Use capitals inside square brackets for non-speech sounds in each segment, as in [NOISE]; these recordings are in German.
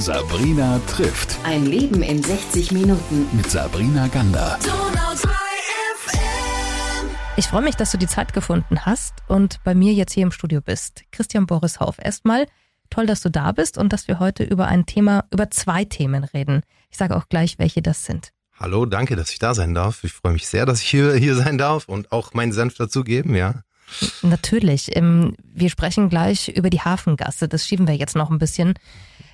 Sabrina trifft. Ein Leben in 60 Minuten. Mit Sabrina Gander. Ich freue mich, dass du die Zeit gefunden hast und bei mir jetzt hier im Studio bist. Christian Boris Hauf, erstmal toll, dass du da bist und dass wir heute über ein Thema, über zwei Themen reden. Ich sage auch gleich, welche das sind. Hallo, danke, dass ich da sein darf. Ich freue mich sehr, dass ich hier, hier sein darf und auch meinen Senf dazugeben, ja. Natürlich. Ähm, wir sprechen gleich über die Hafengasse. Das schieben wir jetzt noch ein bisschen.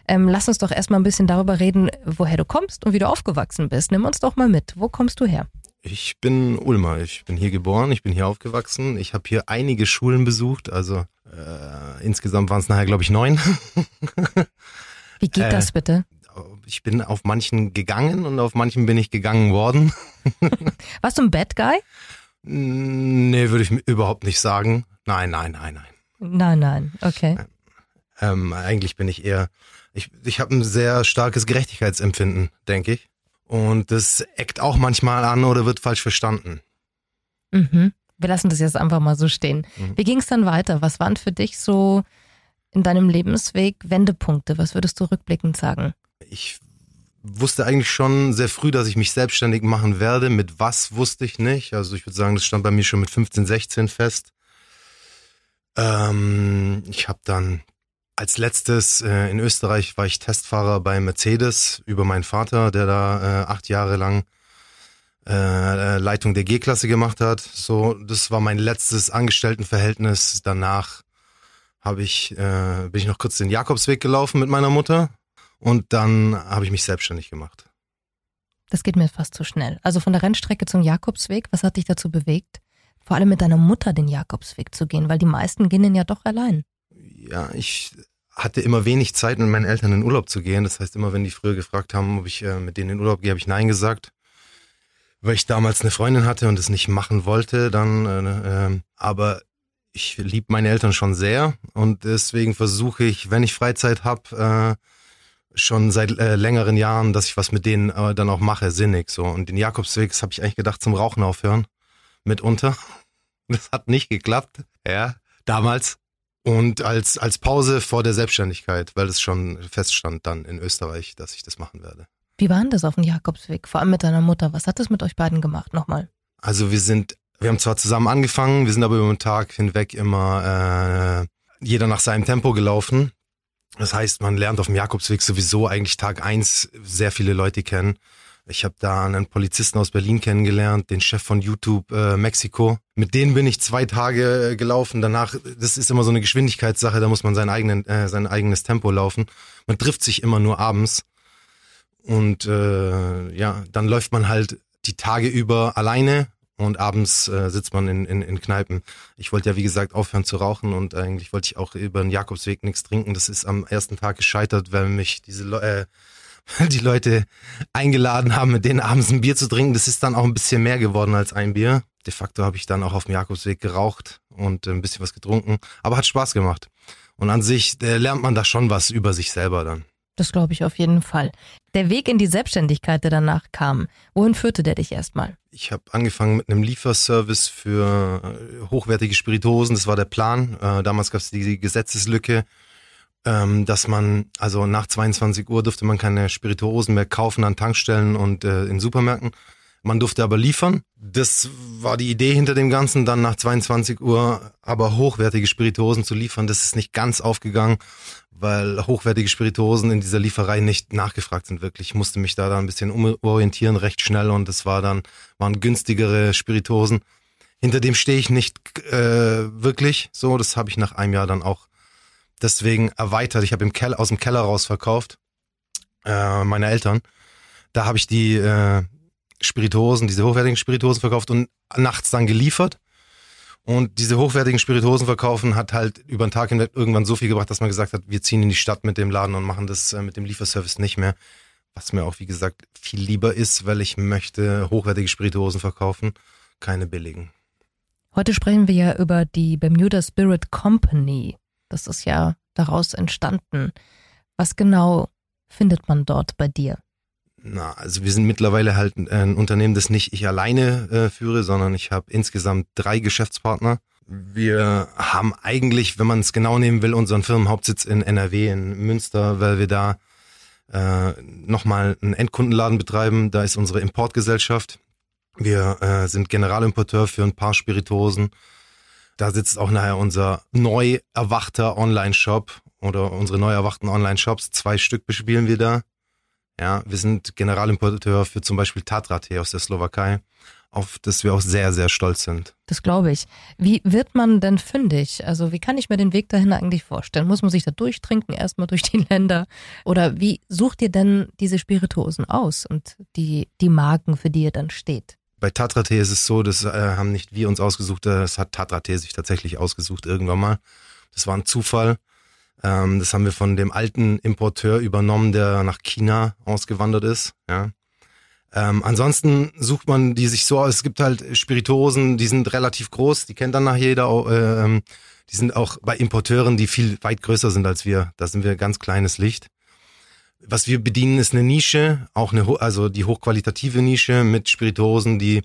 Ähm, lass uns doch erstmal ein bisschen darüber reden, woher du kommst und wie du aufgewachsen bist. Nimm uns doch mal mit. Wo kommst du her? Ich bin Ulmer. Ich bin hier geboren. Ich bin hier aufgewachsen. Ich habe hier einige Schulen besucht. Also äh, insgesamt waren es nachher, glaube ich, neun. [LAUGHS] wie geht äh, das bitte? ich bin auf manchen gegangen und auf manchen bin ich gegangen worden. [LAUGHS] Warst du ein Bad Guy? Nee, würde ich überhaupt nicht sagen. Nein, nein, nein, nein. Nein, nein, okay. Ähm, eigentlich bin ich eher, ich, ich habe ein sehr starkes Gerechtigkeitsempfinden, denke ich. Und das eckt auch manchmal an oder wird falsch verstanden. Mhm. Wir lassen das jetzt einfach mal so stehen. Mhm. Wie ging es dann weiter? Was waren für dich so in deinem Lebensweg Wendepunkte? Was würdest du rückblickend sagen? Ich wusste eigentlich schon sehr früh, dass ich mich selbstständig machen werde. Mit was wusste ich nicht. Also ich würde sagen, das stand bei mir schon mit 15, 16 fest. Ähm, ich habe dann als letztes äh, in Österreich war ich Testfahrer bei Mercedes über meinen Vater, der da äh, acht Jahre lang äh, Leitung der G-Klasse gemacht hat. So, das war mein letztes Angestelltenverhältnis. Danach habe ich äh, bin ich noch kurz den Jakobsweg gelaufen mit meiner Mutter und dann habe ich mich selbstständig gemacht. Das geht mir fast zu schnell. Also von der Rennstrecke zum Jakobsweg, was hat dich dazu bewegt, vor allem mit deiner Mutter den Jakobsweg zu gehen? Weil die meisten gehen ja doch allein. Ja, ich hatte immer wenig Zeit, mit meinen Eltern in Urlaub zu gehen. Das heißt, immer wenn die früher gefragt haben, ob ich äh, mit denen in Urlaub gehe, habe ich Nein gesagt. Weil ich damals eine Freundin hatte und es nicht machen wollte, dann, äh, äh, aber ich liebe meine Eltern schon sehr und deswegen versuche ich, wenn ich Freizeit habe, äh, schon seit äh, längeren Jahren, dass ich was mit denen äh, dann auch mache, sinnig so. Und den Jakobsweg, habe ich eigentlich gedacht, zum Rauchen aufhören. Mitunter. [LAUGHS] Das hat nicht geklappt, ja, damals. Und als, als Pause vor der Selbstständigkeit, weil es schon feststand dann in Österreich, dass ich das machen werde. Wie war denn das auf dem Jakobsweg? Vor allem mit deiner Mutter. Was hat das mit euch beiden gemacht nochmal? Also wir sind, wir haben zwar zusammen angefangen, wir sind aber über den Tag hinweg immer äh, jeder nach seinem Tempo gelaufen. Das heißt, man lernt auf dem Jakobsweg sowieso eigentlich Tag eins sehr viele Leute kennen. Ich habe da einen Polizisten aus Berlin kennengelernt, den Chef von YouTube äh, Mexiko. Mit denen bin ich zwei Tage äh, gelaufen. Danach, das ist immer so eine Geschwindigkeitssache, da muss man sein, eigenen, äh, sein eigenes Tempo laufen. Man trifft sich immer nur abends. Und äh, ja, dann läuft man halt die Tage über alleine und abends äh, sitzt man in, in, in Kneipen. Ich wollte ja, wie gesagt, aufhören zu rauchen und eigentlich wollte ich auch über den Jakobsweg nichts trinken. Das ist am ersten Tag gescheitert, weil mich diese Le äh, [LAUGHS] die Leute eingeladen haben, mit denen abends ein Bier zu trinken. Das ist dann auch ein bisschen mehr geworden als ein Bier. De facto habe ich dann auch auf dem Jakobsweg geraucht und ein bisschen was getrunken, aber hat Spaß gemacht. Und an sich äh, lernt man da schon was über sich selber dann. Das glaube ich auf jeden Fall. Der Weg in die Selbstständigkeit, der danach kam, wohin führte der dich erstmal? Ich habe angefangen mit einem Lieferservice für äh, hochwertige Spiritosen. Das war der Plan. Äh, damals gab es die Gesetzeslücke, ähm, dass man, also nach 22 Uhr durfte man keine Spirituosen mehr kaufen an Tankstellen und äh, in Supermärkten. Man durfte aber liefern. Das war die Idee hinter dem Ganzen, dann nach 22 Uhr aber hochwertige Spirituosen zu liefern. Das ist nicht ganz aufgegangen weil hochwertige Spirituosen in dieser Lieferei nicht nachgefragt sind wirklich. Ich musste mich da dann ein bisschen umorientieren, recht schnell und es war dann, waren günstigere Spirituosen. Hinter dem stehe ich nicht äh, wirklich so, das habe ich nach einem Jahr dann auch deswegen erweitert. Ich habe im Keller, aus dem Keller raus verkauft, äh, meine Eltern. Da habe ich die äh, Spirituosen, diese hochwertigen Spirituosen verkauft und nachts dann geliefert. Und diese hochwertigen Spirituosen verkaufen hat halt über den Tag hinweg irgendwann so viel gebracht, dass man gesagt hat, wir ziehen in die Stadt mit dem Laden und machen das äh, mit dem Lieferservice nicht mehr. Was mir auch, wie gesagt, viel lieber ist, weil ich möchte hochwertige Spirituosen verkaufen, keine billigen. Heute sprechen wir ja über die Bermuda Spirit Company. Das ist ja daraus entstanden. Was genau findet man dort bei dir? Na, also wir sind mittlerweile halt ein Unternehmen, das nicht ich alleine äh, führe, sondern ich habe insgesamt drei Geschäftspartner. Wir haben eigentlich, wenn man es genau nehmen will, unseren Firmenhauptsitz in NRW, in Münster, weil wir da äh, nochmal einen Endkundenladen betreiben. Da ist unsere Importgesellschaft. Wir äh, sind Generalimporteur für ein paar Spiritosen. Da sitzt auch nachher unser neu erwachter Online-Shop oder unsere neu erwachten Online-Shops. Zwei Stück bespielen wir da. Ja, wir sind Generalimporteur für zum Beispiel Tatra-Tee aus der Slowakei, auf das wir auch sehr, sehr stolz sind. Das glaube ich. Wie wird man denn fündig? Also wie kann ich mir den Weg dahin eigentlich vorstellen? Muss man sich da durchtrinken, erstmal durch die Länder? Oder wie sucht ihr denn diese Spirituosen aus und die, die Marken, für die ihr dann steht? Bei Tatra Tee ist es so, das äh, haben nicht wir uns ausgesucht, das hat Tatra Tee sich tatsächlich ausgesucht irgendwann mal. Das war ein Zufall. Ähm, das haben wir von dem alten Importeur übernommen, der nach China ausgewandert ist. Ja. Ähm, ansonsten sucht man die sich so aus. Es gibt halt Spirituosen, die sind relativ groß, die kennt dann nach jeder. Äh, ähm, die sind auch bei Importeuren, die viel weit größer sind als wir. Da sind wir ganz kleines Licht. Was wir bedienen, ist eine Nische, auch eine, also die hochqualitative Nische mit Spirituosen, die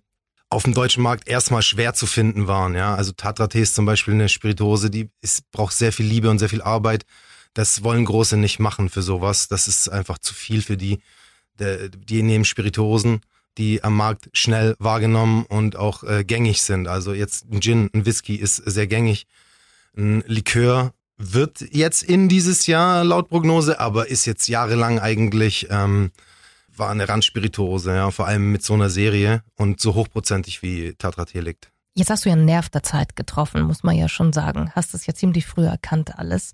auf dem deutschen Markt erstmal schwer zu finden waren. Ja, also Tatra Tee ist zum Beispiel eine Spirituose, die ist, braucht sehr viel Liebe und sehr viel Arbeit. Das wollen Große nicht machen für sowas. Das ist einfach zu viel für die. Die nehmen Spirituosen, die am Markt schnell wahrgenommen und auch äh, gängig sind. Also jetzt ein Gin, ein Whisky ist sehr gängig. Ein Likör wird jetzt in dieses Jahr laut Prognose, aber ist jetzt jahrelang eigentlich ähm, war eine Randspirituose, ja, vor allem mit so einer Serie und so hochprozentig wie Tatrat hier liegt. Jetzt hast du ja einen Nerv der Zeit getroffen, muss man ja schon sagen. Hast es ja ziemlich früh erkannt alles.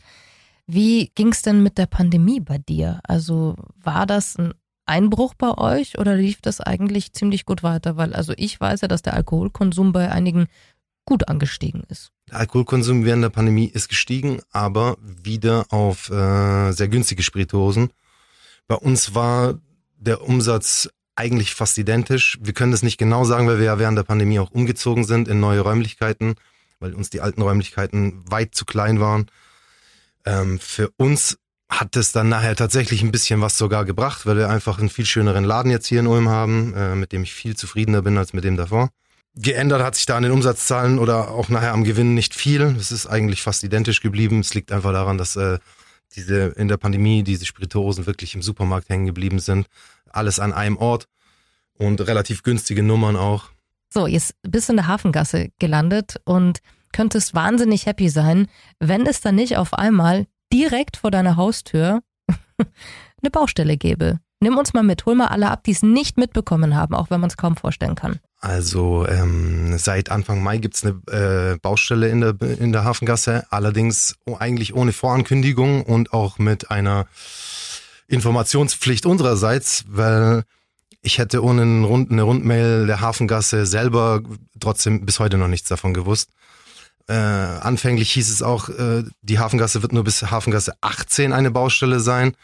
Wie ging es denn mit der Pandemie bei dir? Also war das ein Einbruch bei euch oder lief das eigentlich ziemlich gut weiter? Weil also ich weiß ja, dass der Alkoholkonsum bei einigen gut angestiegen ist. Der Alkoholkonsum während der Pandemie ist gestiegen, aber wieder auf äh, sehr günstige Spirituosen. Bei uns war der Umsatz eigentlich fast identisch. Wir können das nicht genau sagen, weil wir ja während der Pandemie auch umgezogen sind in neue Räumlichkeiten, weil uns die alten Räumlichkeiten weit zu klein waren. Ähm, für uns hat es dann nachher tatsächlich ein bisschen was sogar gebracht, weil wir einfach einen viel schöneren Laden jetzt hier in Ulm haben, äh, mit dem ich viel zufriedener bin als mit dem davor. Geändert hat sich da an den Umsatzzahlen oder auch nachher am Gewinn nicht viel. Es ist eigentlich fast identisch geblieben. Es liegt einfach daran, dass äh, diese in der Pandemie diese Spirituosen wirklich im Supermarkt hängen geblieben sind. Alles an einem Ort und relativ günstige Nummern auch. So, jetzt bist du in der Hafengasse gelandet und könntest wahnsinnig happy sein, wenn es dann nicht auf einmal direkt vor deiner Haustür [LAUGHS] eine Baustelle gäbe. Nimm uns mal mit, hol mal alle ab, die es nicht mitbekommen haben, auch wenn man es kaum vorstellen kann. Also ähm, seit Anfang Mai gibt's eine äh, Baustelle in der, in der Hafengasse, allerdings eigentlich ohne Vorankündigung und auch mit einer Informationspflicht unsererseits, weil ich hätte ohne eine Rundmail der Hafengasse selber trotzdem bis heute noch nichts davon gewusst. Äh, anfänglich hieß es auch, äh, die Hafengasse wird nur bis Hafengasse 18 eine Baustelle sein.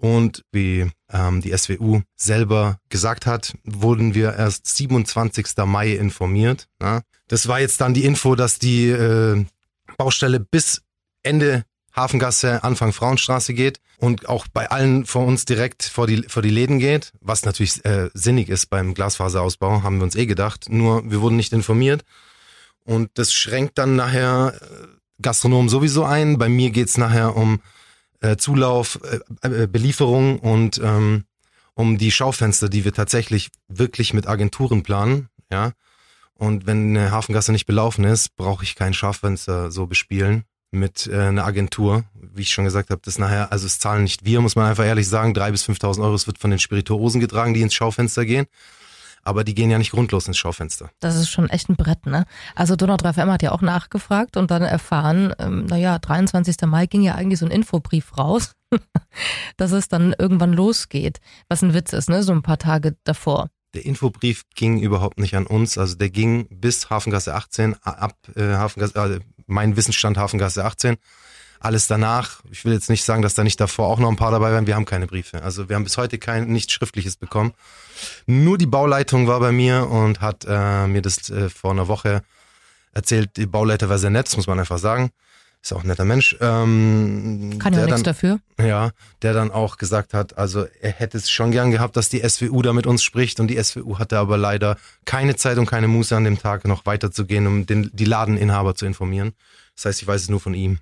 Und wie ähm, die SWU selber gesagt hat, wurden wir erst 27. Mai informiert. Na? Das war jetzt dann die Info, dass die äh, Baustelle bis Ende Hafengasse, Anfang Frauenstraße geht und auch bei allen vor uns direkt vor die, vor die Läden geht, was natürlich äh, sinnig ist beim Glasfaserausbau, haben wir uns eh gedacht. Nur wir wurden nicht informiert. Und das schränkt dann nachher äh, Gastronomen sowieso ein. Bei mir geht's nachher um äh, Zulauf, äh, äh, Belieferung und ähm, um die Schaufenster, die wir tatsächlich wirklich mit Agenturen planen, ja. Und wenn eine Hafengasse nicht belaufen ist, brauche ich kein Schaufenster so bespielen mit äh, einer Agentur. Wie ich schon gesagt habe, das nachher, also es zahlen nicht wir, muss man einfach ehrlich sagen, drei bis 5.000 Euro. Es wird von den Spirituosen getragen, die ins Schaufenster gehen aber die gehen ja nicht grundlos ins Schaufenster. Das ist schon echt ein Brett, ne? Also Donau 3FM hat ja auch nachgefragt und dann erfahren, ähm, naja, 23. Mai ging ja eigentlich so ein Infobrief raus, [LAUGHS] dass es dann irgendwann losgeht. Was ein Witz ist, ne? So ein paar Tage davor. Der Infobrief ging überhaupt nicht an uns, also der ging bis Hafengasse 18, ab äh, Hafengasse, äh, mein Wissensstand Hafengasse 18 alles danach, ich will jetzt nicht sagen, dass da nicht davor auch noch ein paar dabei waren, wir haben keine Briefe. Also wir haben bis heute kein nichts Schriftliches bekommen. Nur die Bauleitung war bei mir und hat äh, mir das äh, vor einer Woche erzählt. Die Bauleiter war sehr nett, das muss man einfach sagen. Ist auch ein netter Mensch. Ähm, Kann ja nichts dafür. Ja, der dann auch gesagt hat, also er hätte es schon gern gehabt, dass die SWU da mit uns spricht und die SWU hatte aber leider keine Zeit und keine Muße an dem Tag noch weiterzugehen, um den, die Ladeninhaber zu informieren. Das heißt, ich weiß es nur von ihm.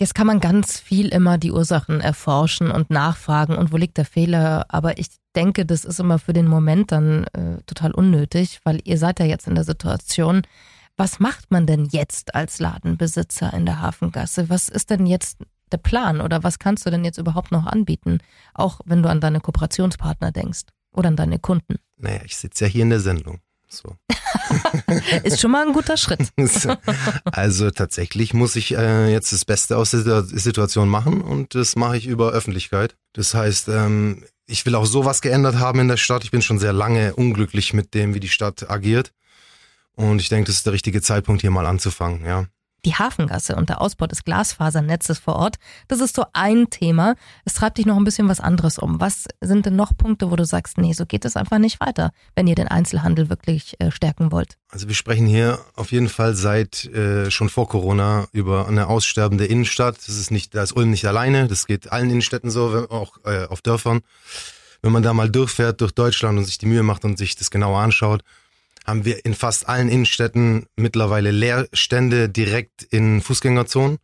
Jetzt kann man ganz viel immer die Ursachen erforschen und nachfragen und wo liegt der Fehler. Aber ich denke, das ist immer für den Moment dann äh, total unnötig, weil ihr seid ja jetzt in der Situation. Was macht man denn jetzt als Ladenbesitzer in der Hafengasse? Was ist denn jetzt der Plan oder was kannst du denn jetzt überhaupt noch anbieten? Auch wenn du an deine Kooperationspartner denkst oder an deine Kunden. Naja, ich sitze ja hier in der Sendung. So. [LAUGHS] ist schon mal ein guter Schritt. [LAUGHS] also tatsächlich muss ich äh, jetzt das Beste aus der Situation machen und das mache ich über Öffentlichkeit. Das heißt, ähm, ich will auch sowas geändert haben in der Stadt. Ich bin schon sehr lange unglücklich mit dem, wie die Stadt agiert. Und ich denke, das ist der richtige Zeitpunkt, hier mal anzufangen, ja die Hafengasse und der Ausbau des Glasfasernetzes vor Ort, das ist so ein Thema. Es treibt dich noch ein bisschen was anderes um. Was sind denn noch Punkte, wo du sagst, nee, so geht es einfach nicht weiter, wenn ihr den Einzelhandel wirklich äh, stärken wollt? Also wir sprechen hier auf jeden Fall seit äh, schon vor Corona über eine aussterbende Innenstadt. Das ist nicht, da ist Ulm nicht alleine, das geht allen Innenstädten so, auch äh, auf Dörfern. Wenn man da mal durchfährt durch Deutschland und sich die Mühe macht und sich das genauer anschaut, haben wir in fast allen Innenstädten mittlerweile Leerstände direkt in Fußgängerzonen.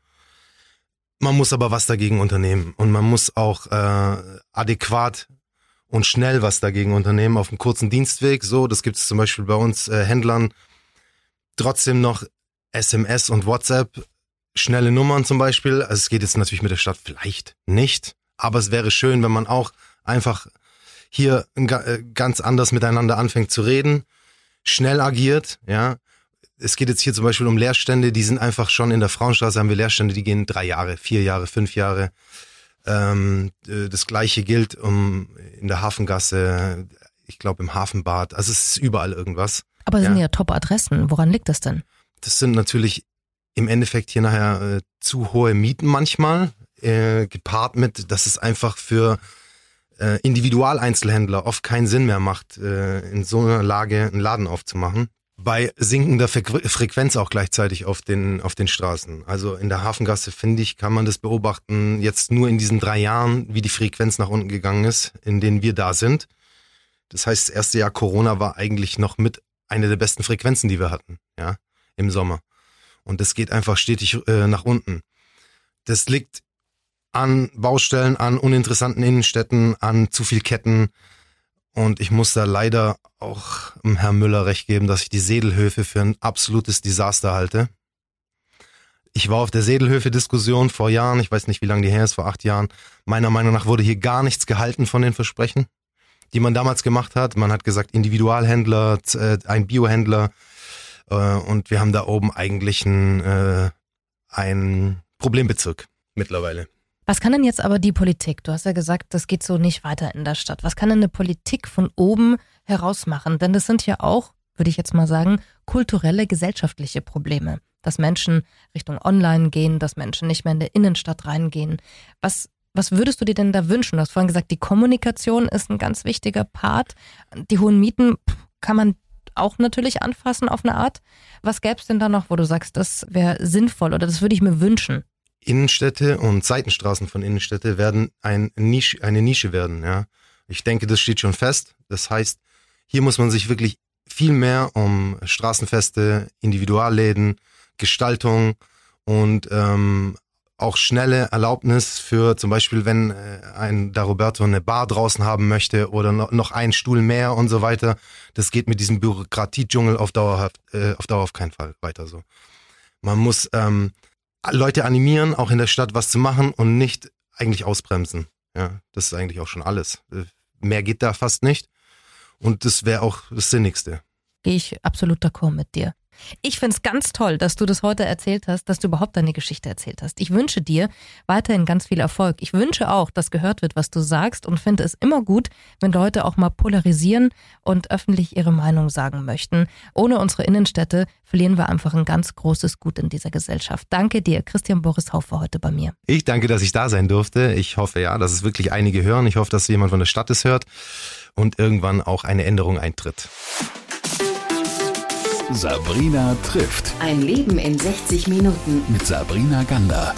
Man muss aber was dagegen unternehmen und man muss auch äh, adäquat und schnell was dagegen unternehmen auf einem kurzen Dienstweg. So, das gibt es zum Beispiel bei uns äh, Händlern. Trotzdem noch SMS und WhatsApp, schnelle Nummern zum Beispiel. Also es geht jetzt natürlich mit der Stadt vielleicht nicht, aber es wäre schön, wenn man auch einfach hier äh, ganz anders miteinander anfängt zu reden schnell agiert, ja. Es geht jetzt hier zum Beispiel um Leerstände, die sind einfach schon in der Frauenstraße haben wir Leerstände, die gehen drei Jahre, vier Jahre, fünf Jahre. Ähm, äh, das gleiche gilt um in der Hafengasse, ich glaube im Hafenbad. Also es ist überall irgendwas. Aber es ja. sind ja Top-Adressen. Woran liegt das denn? Das sind natürlich im Endeffekt hier nachher äh, zu hohe Mieten manchmal, äh, gepaart mit, dass es einfach für äh, Individualeinzelhändler oft keinen Sinn mehr macht, äh, in so einer Lage einen Laden aufzumachen. Bei sinkender Frequenz auch gleichzeitig auf den, auf den Straßen. Also in der Hafengasse, finde ich, kann man das beobachten, jetzt nur in diesen drei Jahren, wie die Frequenz nach unten gegangen ist, in denen wir da sind. Das heißt, das erste Jahr Corona war eigentlich noch mit einer der besten Frequenzen, die wir hatten, ja, im Sommer. Und das geht einfach stetig äh, nach unten. Das liegt an Baustellen, an uninteressanten Innenstädten, an zu viel Ketten. Und ich muss da leider auch Herrn Müller recht geben, dass ich die Sedelhöfe für ein absolutes Desaster halte. Ich war auf der Sedelhöfe-Diskussion vor Jahren, ich weiß nicht, wie lange die her ist, vor acht Jahren. Meiner Meinung nach wurde hier gar nichts gehalten von den Versprechen, die man damals gemacht hat. Man hat gesagt, Individualhändler, äh, ein Biohändler. Äh, und wir haben da oben eigentlich ein, äh, ein Problembezirk mittlerweile. Was kann denn jetzt aber die Politik? Du hast ja gesagt, das geht so nicht weiter in der Stadt. Was kann denn eine Politik von oben heraus machen? Denn das sind ja auch, würde ich jetzt mal sagen, kulturelle, gesellschaftliche Probleme. Dass Menschen Richtung Online gehen, dass Menschen nicht mehr in der Innenstadt reingehen. Was, was würdest du dir denn da wünschen? Du hast vorhin gesagt, die Kommunikation ist ein ganz wichtiger Part. Die hohen Mieten kann man auch natürlich anfassen auf eine Art. Was gäbe es denn da noch, wo du sagst, das wäre sinnvoll oder das würde ich mir wünschen? Innenstädte und Seitenstraßen von Innenstädte werden ein Nische, eine Nische werden. Ja, ich denke, das steht schon fest. Das heißt, hier muss man sich wirklich viel mehr um Straßenfeste, Individualläden, Gestaltung und ähm, auch schnelle Erlaubnis für zum Beispiel, wenn äh, ein Da Roberto eine Bar draußen haben möchte oder noch, noch einen Stuhl mehr und so weiter. Das geht mit diesem Bürokratiedschungel auf Dauer, äh, auf Dauer auf keinen Fall weiter so. Man muss ähm, Leute animieren, auch in der Stadt was zu machen und nicht eigentlich ausbremsen. Ja, das ist eigentlich auch schon alles. Äh, mehr geht da fast nicht. Und das wäre auch das Sinnigste. Gehe ich absolut d'accord mit dir. Ich finde es ganz toll, dass du das heute erzählt hast, dass du überhaupt deine Geschichte erzählt hast. Ich wünsche dir weiterhin ganz viel Erfolg. Ich wünsche auch, dass gehört wird, was du sagst und finde es immer gut, wenn Leute auch mal polarisieren und öffentlich ihre Meinung sagen möchten. Ohne unsere Innenstädte verlieren wir einfach ein ganz großes Gut in dieser Gesellschaft. Danke dir, Christian Boris Haufer, heute bei mir. Ich danke, dass ich da sein durfte. Ich hoffe ja, dass es wirklich einige hören. Ich hoffe, dass jemand von der Stadt es hört und irgendwann auch eine Änderung eintritt. Sabrina trifft. Ein Leben in 60 Minuten. Mit Sabrina Gander.